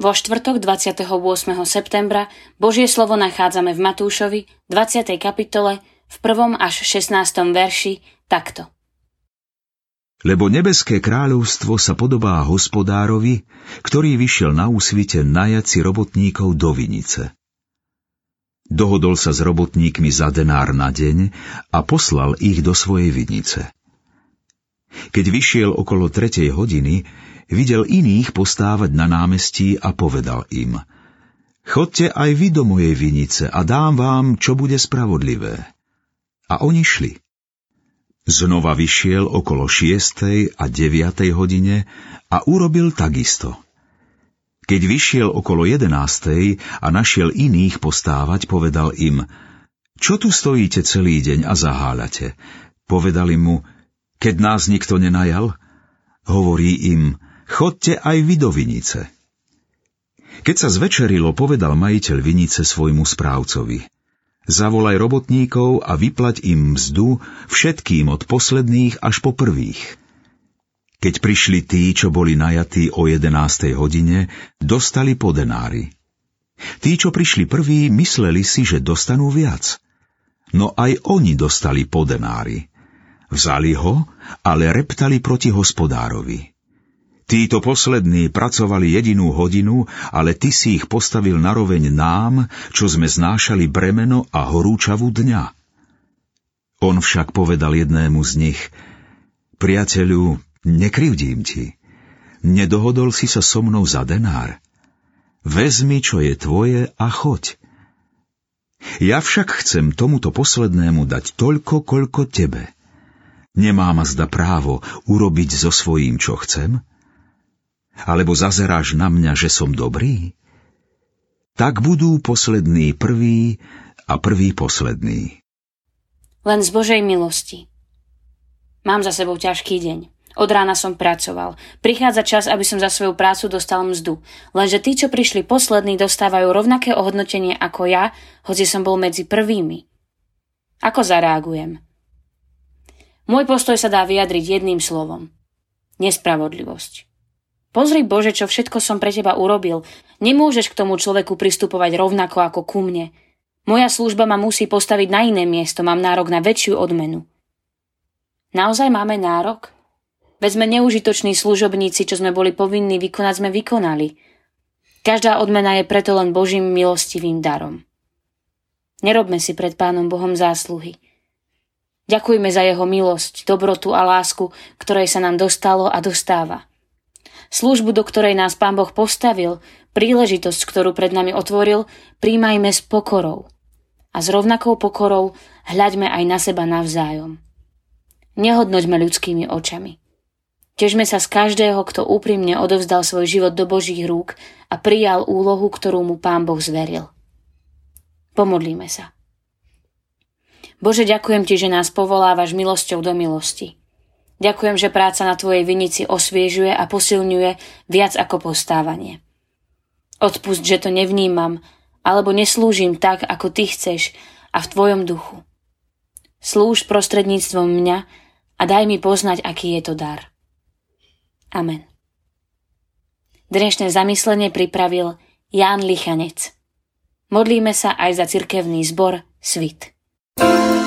Vo štvrtok 28. septembra Božie slovo nachádzame v Matúšovi 20. kapitole v 1. až 16. verši takto. Lebo nebeské kráľovstvo sa podobá hospodárovi, ktorý vyšiel na úsvite najať robotníkov do vinice. Dohodol sa s robotníkmi za denár na deň a poslal ich do svojej vinice. Keď vyšiel okolo tretej hodiny, videl iných postávať na námestí a povedal im Chodte aj vy do mojej vinice a dám vám, čo bude spravodlivé. A oni šli. Znova vyšiel okolo šiestej a deviatej hodine a urobil takisto. Keď vyšiel okolo jedenástej a našiel iných postávať, povedal im, čo tu stojíte celý deň a zaháľate? Povedali mu, keď nás nikto nenajal? Hovorí im, chodte aj vy do vinice. Keď sa zvečerilo, povedal majiteľ vinice svojmu správcovi. Zavolaj robotníkov a vyplať im mzdu všetkým od posledných až po prvých. Keď prišli tí, čo boli najatí o jedenástej hodine, dostali po denári. Tí, čo prišli prví, mysleli si, že dostanú viac. No aj oni dostali po denári. Vzali ho, ale reptali proti hospodárovi. Títo poslední pracovali jedinú hodinu, ale ty si ich postavil na roveň nám, čo sme znášali bremeno a horúčavú dňa. On však povedal jednému z nich, priateľu, nekrivdím ti. Nedohodol si sa so mnou za denár. Vezmi, čo je tvoje a choď. Ja však chcem tomuto poslednému dať toľko, koľko tebe. Nemá ma zda právo urobiť so svojím, čo chcem? Alebo zazeráš na mňa, že som dobrý? Tak budú poslední prví a prvý poslední. Len z Božej milosti. Mám za sebou ťažký deň. Od rána som pracoval. Prichádza čas, aby som za svoju prácu dostal mzdu. Lenže tí, čo prišli poslední, dostávajú rovnaké ohodnotenie ako ja, hoci som bol medzi prvými. Ako zareagujem? Môj postoj sa dá vyjadriť jedným slovom. Nespravodlivosť. Pozri Bože, čo všetko som pre teba urobil. Nemôžeš k tomu človeku pristupovať rovnako ako ku mne. Moja služba ma musí postaviť na iné miesto, mám nárok na väčšiu odmenu. Naozaj máme nárok? Veď sme neužitoční služobníci, čo sme boli povinní vykonať, sme vykonali. Každá odmena je preto len Božím milostivým darom. Nerobme si pred Pánom Bohom zásluhy. Ďakujme za jeho milosť, dobrotu a lásku, ktorej sa nám dostalo a dostáva službu, do ktorej nás Pán Boh postavil, príležitosť, ktorú pred nami otvoril, príjmajme s pokorou. A s rovnakou pokorou hľaďme aj na seba navzájom. Nehodnoťme ľudskými očami. Težme sa z každého, kto úprimne odovzdal svoj život do Božích rúk a prijal úlohu, ktorú mu Pán Boh zveril. Pomodlíme sa. Bože, ďakujem Ti, že nás povolávaš milosťou do milosti. Ďakujem, že práca na tvojej vinici osviežuje a posilňuje viac ako postávanie. Odpust, že to nevnímam, alebo neslúžim tak, ako ty chceš a v tvojom duchu. Slúž prostredníctvom mňa a daj mi poznať, aký je to dar. Amen. Dnešné zamyslenie pripravil Ján Lichanec. Modlíme sa aj za cirkevný zbor Svit. Thank you.